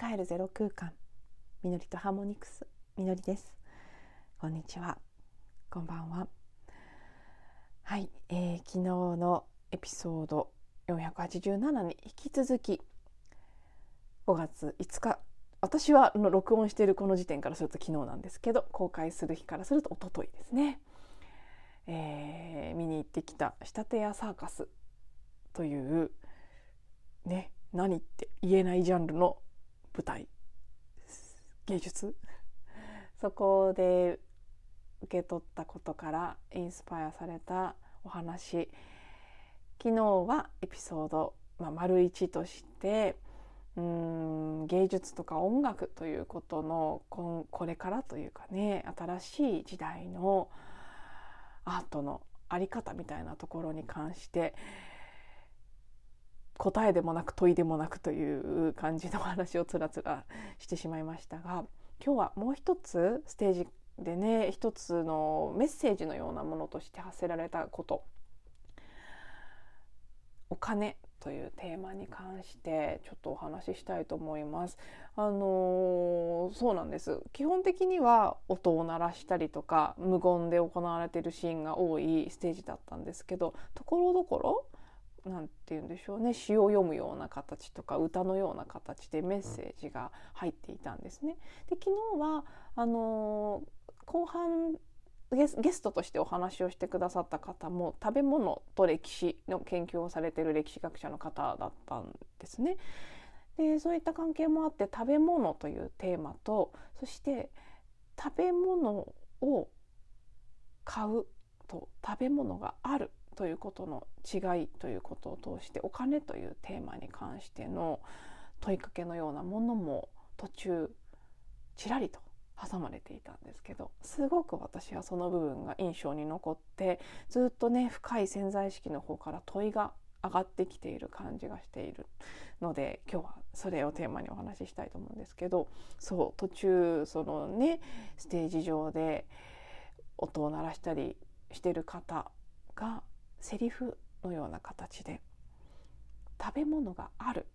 自分に帰るゼロ空間。みのりとハーモニクス。みのりです。こんにちは。こんばんは。はい、えー、昨日のエピソード487に引き続き5月5日私は録音しているこの時点からすると昨日なんですけど公開する日からすると一昨日ですね、えー、見に行ってきた仕立て屋サーカスというね何って言えないジャンルの舞台芸術？そこで受け取ったことからインスパイアされたお話。昨日はエピソード、まあ、丸1としてうん芸術とか音楽ということのここれからというかね新しい時代のアートの在り方みたいなところに関して答えでもなく問いでもなくという感じの話をつらつらしてしまいましたが今日はもう一つステージでね一つのメッセージのようなものとして発せられたことお金というテーマに関してちょっとお話ししたいと思います。あのー、そうなんです基本的には音を鳴らしたりとか無言で行われているシーンが多いステージだったんですけどところどころなんて言うんでしょうね詩を読むような形とか歌のような形でメッセージが入っていたんですね。で昨日はあの後半ゲストとしてお話をしてくださった方も食べ物と歴史の研究をされてる歴史学者の方だったんですね。でそういった関係もあって食べ物というテーマとそして食べ物を買うと食べ物があるということの違いということを通してお金というテーマに関しての問いかけのようなものも途中ちらりと挟まれていたんですけどすごく私はその部分が印象に残ってずっとね深い潜在意識の方から問いが上がってきている感じがしているので今日はそれをテーマにお話ししたいと思うんですけどそう途中そのねステージ上で音を鳴らしたりしてる方がセリフのような形で食べ物がある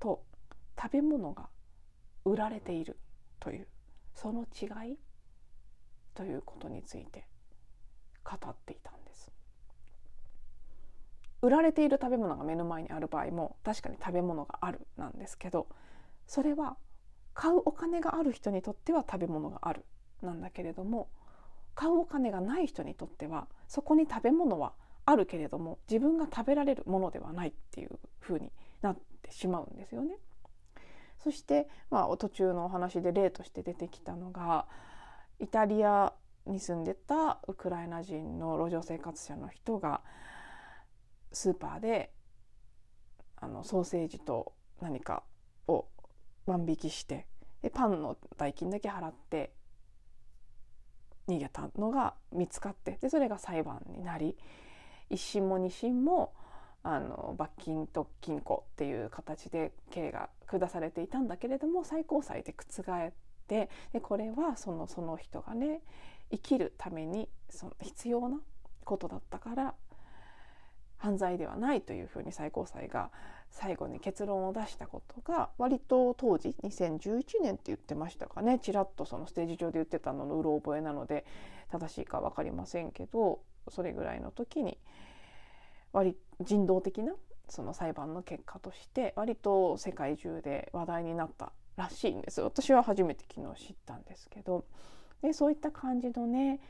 と食べ物が売られているというその違いということについて語っていたんです。売られている食べ物が目の前にある場合も確かに食べ物があるなんですけどそれは買うお金がある人にとっては食べ物があるなんだけれども買うお金がない人にとってはそこに食べ物はあるけれども自分が食べられるものではないっていう風になってしまうんですよね。そして、まあ、途中のお話で例として出てきたのがイタリアに住んでたウクライナ人の路上生活者の人がスーパーであのソーセージと何かを万引きしてでパンの代金だけ払って逃げたのが見つかってでそれが裁判になり一審も二審もあの罰金と禁錮っていう形で刑が下されていたんだけれども最高裁で覆ってでこれはそのその人がね生きるためにその必要なことだったから犯罪ではないというふうに最高裁が最後に結論を出したことが割と当時2011年って言ってましたかね。ちらっとそのステージ上で言ってたののうろ覚えなので正しいか分かりませんけどそれぐらいの時に割人道的なその裁判の結果として割と世界中で話題になったらしいんです。私は初めて昨日知ったんですけど。でそういった感じのね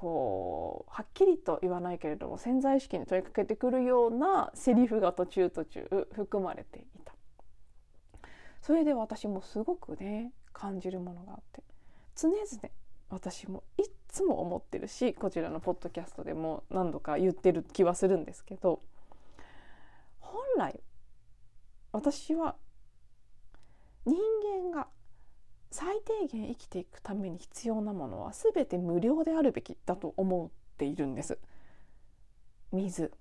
こうはっきりと言わないけれども潜在意識に問いかけてくるようなセリフが途中途中含まれていた。それで私もすごくね感じるものがあって。常々私もいっつも思ってるしこちらのポッドキャストでも何度か言ってる気はするんですけど本来私は人間が最低限生きていくために必要なものは全て無料であるべきだと思っているんです。水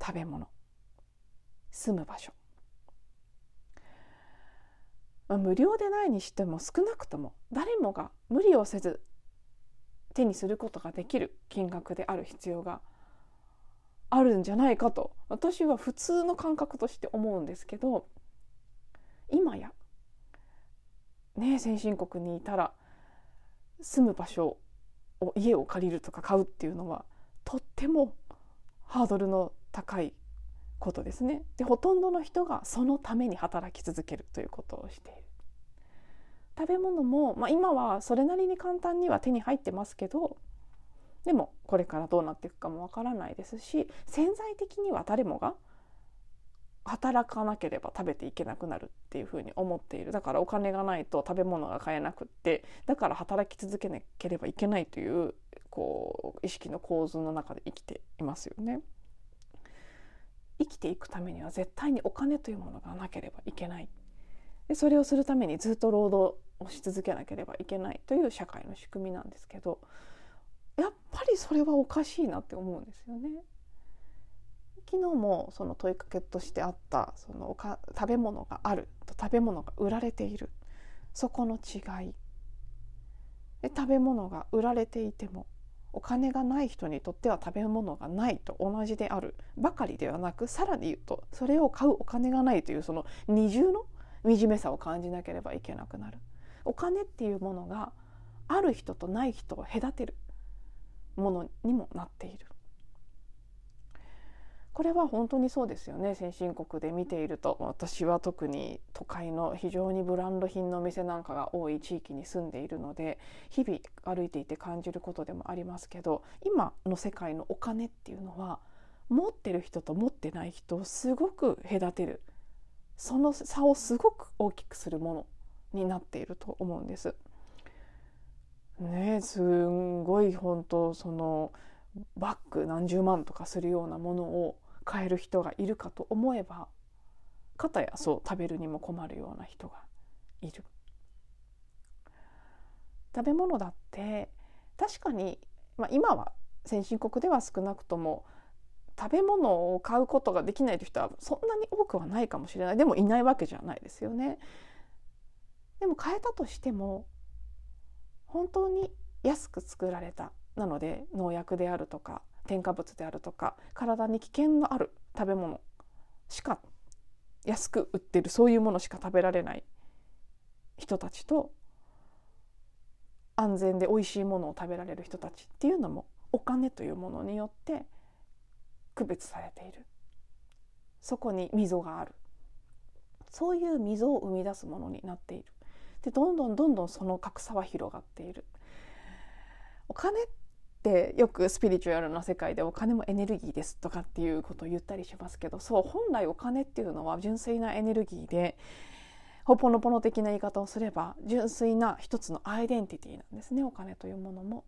食べ物住む場所、まあ、無料でないにしても少なくとも誰もが無理をせず手にすることができる金額である必要があるんじゃないかと私は普通の感覚として思うんですけど今やね先進国にいたら住む場所を家を借りるとか買うっていうのはとってもハードルの高いことですね。でほとんどの人がそのために働き続けるということをしている。食べ物も、まあ、今はそれなりに簡単には手に入ってますけどでもこれからどうなっていくかもわからないですし潜在的には誰もが働かなければ食べていけなくなるっていうふうに思っているだからお金がないと食べ物が買えなくってだから働き続けなければいけないというこう意識の構図の中で生きていますよね。生きていくためには絶対にお金というものがなければいけないでそれをするためにずっと労働をし続けなければいけないという社会の仕組みなんですけどやっぱりそれはおかしいなって思うんですよね。昨日もその問いかけとしてあったそのおか食べ物があると食べ物が売られている。そこの違い。で食べ物が売られていてもお金がない人にとっては食べ物がないと同じであるばかりではなくさらに言うとそれを買うお金がないというその二重の惨めさを感じなければいけなくなる。お金っていうものがある人とない人を隔てるものにもなっている。これは本当にそうですよね。先進国で見ていると。私は特に都会の非常にブランド品の店なんかが多い地域に住んでいるので日々歩いていて感じることでもありますけど今の世界のお金っていうのは持ってる人と持ってない人をすごく隔てる。その差をすごく大きくするものになっていると思うんです。ねすんごい本当そのバッグ何十万とかするようなものを買える人がいるかと思えばかたやそう食べるにも困るような人がいる。食べ物だって確かに、まあ、今は先進国では少なくとも食べ物を買うことができないという人はそんなに多くはないかもしれないでもいないわけじゃないですよね。でも買えたとしても本当に安く作られたなので農薬であるとか添加物であるとか体に危険のある食べ物しか安く売ってるそういうものしか食べられない人たちと安全で美味しいものを食べられる人たちっていうのもお金というものによって区別されている。そこに溝がある。そういう溝を生み出すものになっている。でどんどんどんどんその格差は広がっている。お金っってよくスピリチュアルな世界でお金もエネルギーですとかっていうことを言ったりしますけどそう本来お金っていうのは純粋なエネルギーでほぽのぽの的な言い方をすれば純粋な一つのアイデンティティなんですねお金というものも。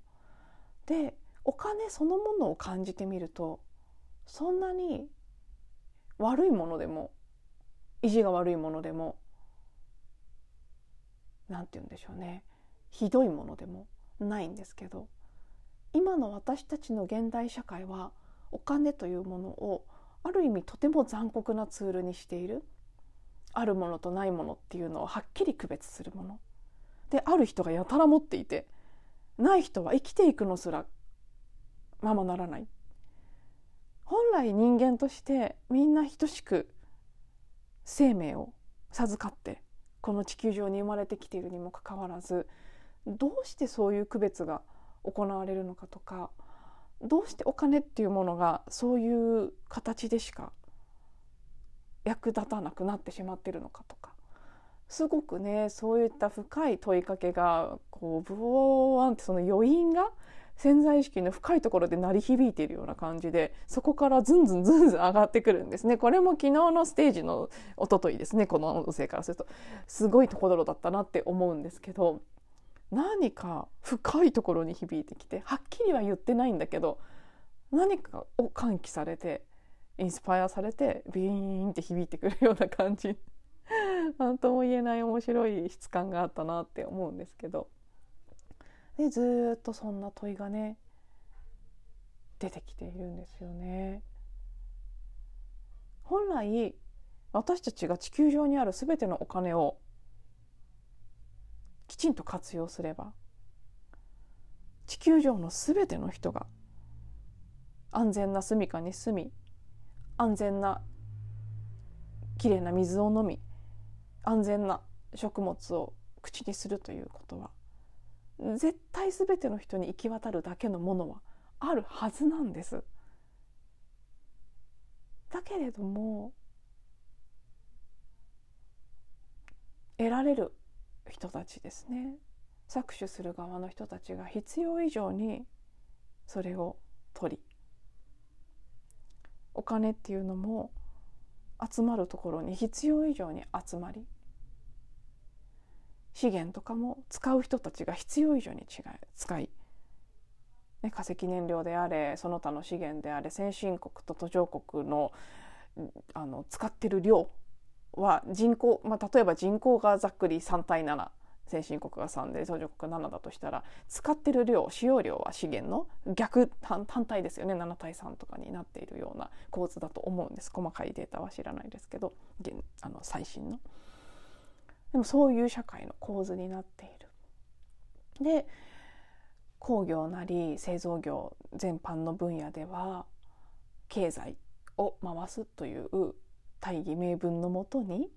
でお金そのものを感じてみるとそんなに悪いものでも意地が悪いものでも何て言うんでしょうねひどいものでもないんですけど今の私たちの現代社会はお金というものをある意味とても残酷なツールにしている。あるものとないものっていうのをはっきり区別するもの。である人がやたら持っていてない人は生きていくのすらままならない。本来人間としてみんな等しく生命を授かってこの地球上に生まれてきているにもかかわらずどうしてそういう区別が行われるのかとかどうしてお金っていうものがそういう形でしか役立たなくなってしまってるのかとか。すごくねそういった深い問いかけがこうブオーンってその余韻が潜在意識の深いところで鳴り響いているような感じでそこからズンズンズンズン上がってくるんですね。これも昨日のステージの一昨日ですねこの音声からすると。すごいところだったなって思うんですけど何か深いところに響いてきてはっきりは言ってないんだけど何かを喚起されてインスパイアされてビーンって響いてくるような感じ 何とも言えない面白い質感があったなって思うんですけどでずっとそんな問いがね出てきているんですよね。本来私たちが地球上にある全てのお金をきちんと活用すれば地球上の全ての人が安全な住処に住み安全なきれいな水を飲み安全な食物を口にするということは絶対全ての人に行き渡るだけのものはあるはずなんです。だけれども得られる人たちですね。搾取する側の人たちが必要以上にそれを取りお金っていうのも集まるところに必要以上に集まり資源とかも使う人たちが必要以上に違い使い、ね、化石燃料であれその他の資源であれ先進国と途上国のあの使ってる量は人口、まあ、例えば人口がざっくり3対7先進国が3で途上国が7だとしたら使ってる量使用量は資源の逆反対ですよね7対3とかになっているような構図だと思うんです細かいデータは知らないですけどあの最新の。でもそういう社会の構図になっている。で工業なり製造業全般の分野では経済を回すという大義名分のもとに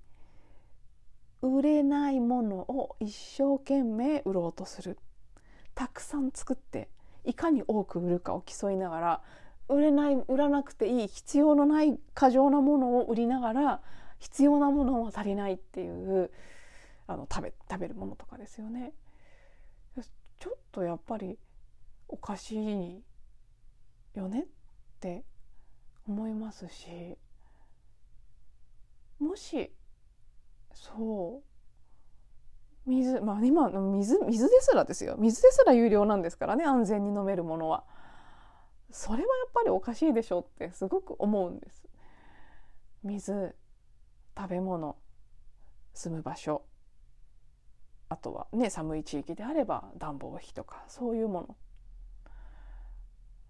売れないものを一生懸命売ろうとするたくさん作っていかに多く売るかを競いながら売れない売らなくていい必要のない過剰なものを売りながら必要なものは足りないっていうあの食べ食べるものとかですよね。ちょっとやっぱりおかしいよねって思いますしもしそう水まあ今水水ですらですよ。水ですら有料なんですからね安全に飲めるものは。それはやっぱりおかしいでしょってすごく思うんです。水食べ物住む場所。あとはね寒い地域であれば暖房費とかそういうもの。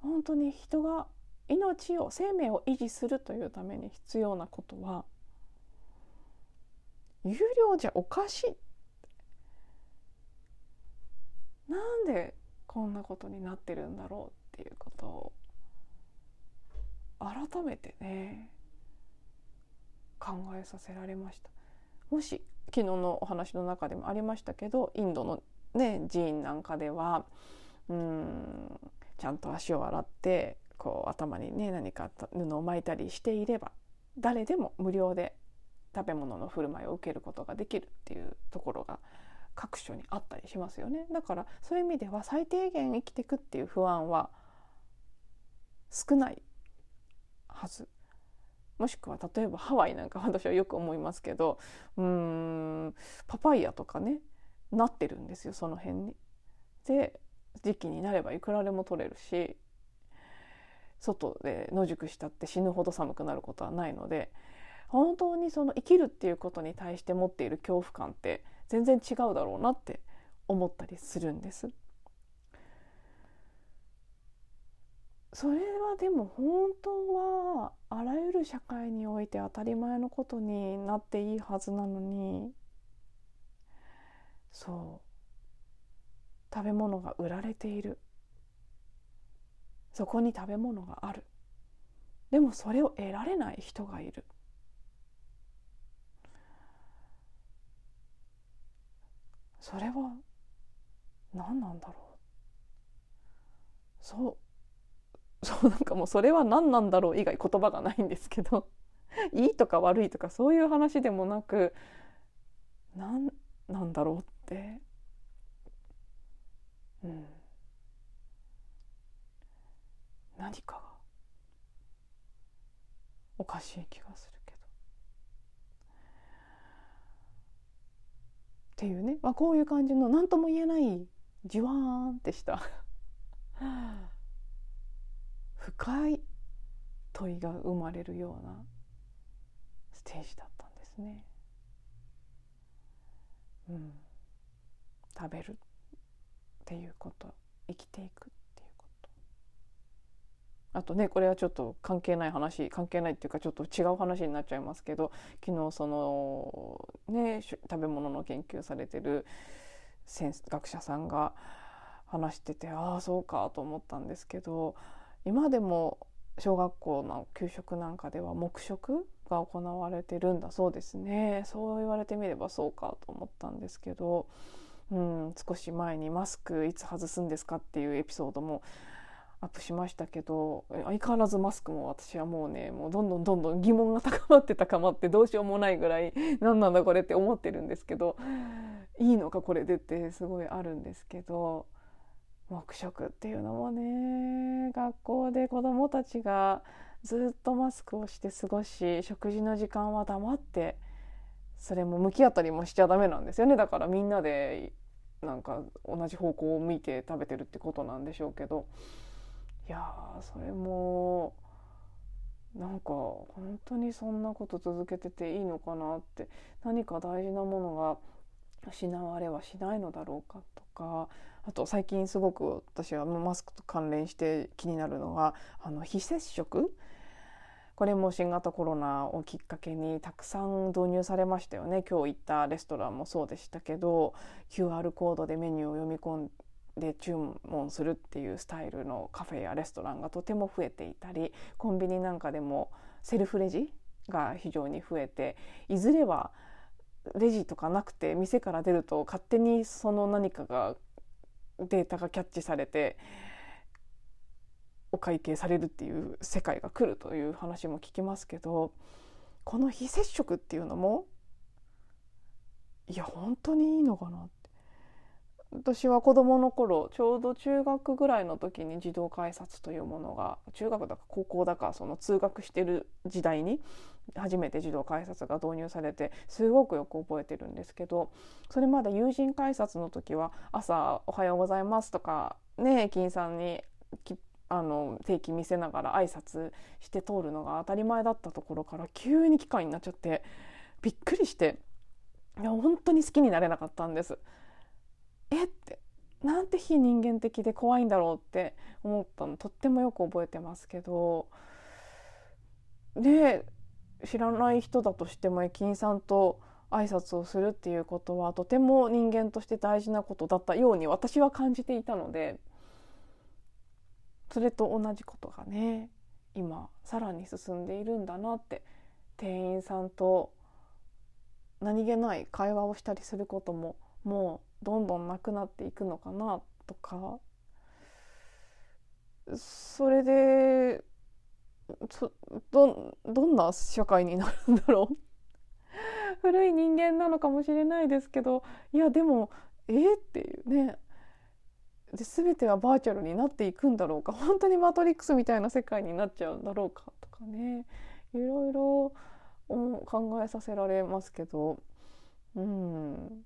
本当に人が命を生命を維持するというために必要なことは有料じゃおかしい。なんでこんなことになってるんだろうっていうことを改めてね考えさせられました。もし昨日のお話の中でもありましたけどインドのね寺院なんかではうんちゃんと足を洗ってこう頭にね何か布を巻いたりしていれば誰でも無料で食べ物の振る舞いを受けることができるっていうところが各所にあったりしますよねだからそういう意味では最低限生きていくっていう不安は少ないはずもしくは例えばハワイなんか私はよく思いますけどうーんパパイヤとかねなってるんですよその辺に。で時期になればいくらでも取れるし外で野宿したって死ぬほど寒くなることはないので本当にその生きるっていうことに対して持っている恐怖感って全然違うだろうなって思ったりするんです。それはでも本当はあらゆる社会において当たり前のことになっていいはずなのに。そう。食べ物が売られている。そこに食べ物がある。でもそれを得られない人がいる。それは何なんだろう。そう。そうなんかもうそれは何なんだろう以外言葉がないんですけど。いいとか悪いとかそういう話でもなく何なんだろうって。うん。何かがおかしい気がする。っていうね、まあ、こういう感じの何とも言えないじわーんってした。深い問いが生まれるようなステージだったんですね。うん、食べるっていうこと生きていく。あとねこれはちょっと関係ない話関係ないっていうかちょっと違う話になっちゃいますけど昨日そのね食べ物の研究されてる学者さんが話しててああそうかと思ったんですけど今でも小学校の給食なんかでは黙食が行われてるんだそうですね。そう言われてみればそうかと思ったんですけど、うん、少し前にマスクいつ外すんですかっていうエピソードもアップしましたけど相変わらずマスクも私はもうねもうどんどんどんどん疑問が高まって高まってどうしようもないぐらい何なんだこれって思ってるんですけどいいのかこれでってすごいあるんですけど黙食っていうのもね学校で子どもたちがずっとマスクをして過ごし食事の時間は黙ってそれも向き当たりもしちゃダメなんですよね。だからみんなでなんか同じ方向を向いて食べてるってことなんでしょうけど。いやそれもなんか本当にそんなこと続けてていいのかなって。何か大事なものが失われはしないのだろうかとか。あと最近すごく私はマスクと関連して気になるのがあの非接触。これも新型コロナをきっかけにたくさん導入されましたよね。今日行ったレストランもそうでしたけど QR コードでメニューを読み込んで注文するっていうスタイルのカフェやレストランがとても増えていたりコンビニなんかでもセルフレジが非常に増えていずれはレジとかなくて店から出ると勝手にその何かがデータがキャッチされてお会計されるっていう世界が来るという話も聞きますけどこの非接触っていうのもいや本当にいいのかなって。私は子どもの頃ちょうど中学ぐらいの時に児童改札というものが中学だか高校だかその通学してる時代に初めて児童改札が導入されてすごくよく覚えてるんですけどそれまで友人改札の時は朝「おはようございます」とかね駅員さんにあの定期見せながら挨拶して通るのが当たり前だったところから急に機械になっちゃってびっくりしていや本当に好きになれなかったんです。えってなんて非人間的で怖いんだろうって思ったの。とってもよく覚えてますけど。で知らない人だとしても駅員さんと挨拶をするっていうことはとても人間として大事なことだったように私は感じていたので。それと同じことがね今さらに進んでいるんだなって。店員さんと何気ない会話をしたりすることももうどんどんなくなっていくのかなとかそれでどどんな社会になるんだろう。古い人間なのかもしれないですけどいやでもえー、っていうね。で全てはバーチャルになっていくんだろうか。本当にマトリックスみたいな世界になっちゃうんだろうかとかね。いろいろ考えさせられますけど。うん。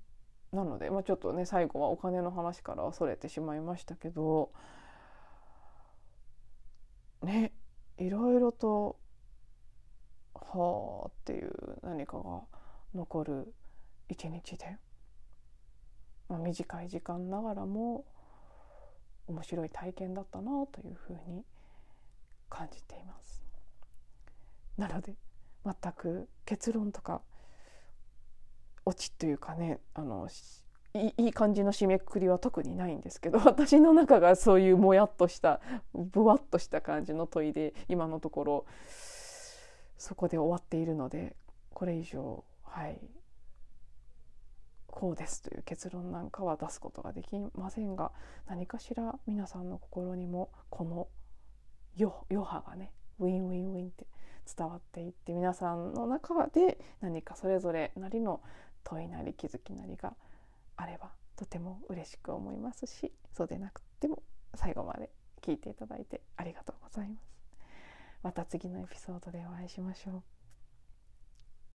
なので、まあ、ちょっとね最後はお金の話からはそれてしまいましたけどねいろいろとはあっていう何かが残る一日で、まあ、短い時間ながらも面白い体験だったなというふうに感じています。なので全く結論とかオチというかねあのいい感じの締めくくりは特にないんですけど 私の中がそういうもやっとしたぶわっとした感じの問いで今のところそこで終わっているのでこれ以上はいこうですという結論なんかは出すことができませんが何かしら皆さんの心にもこの余波がねウィンウィンウィンって伝わっていって皆さんの中で何かそれぞれなりの問いなり気づきなりがあればとても嬉しく思いますしそうでなくても最後まで聞いていただいてありがとうございます。また次のエピソードでお会いしましょう。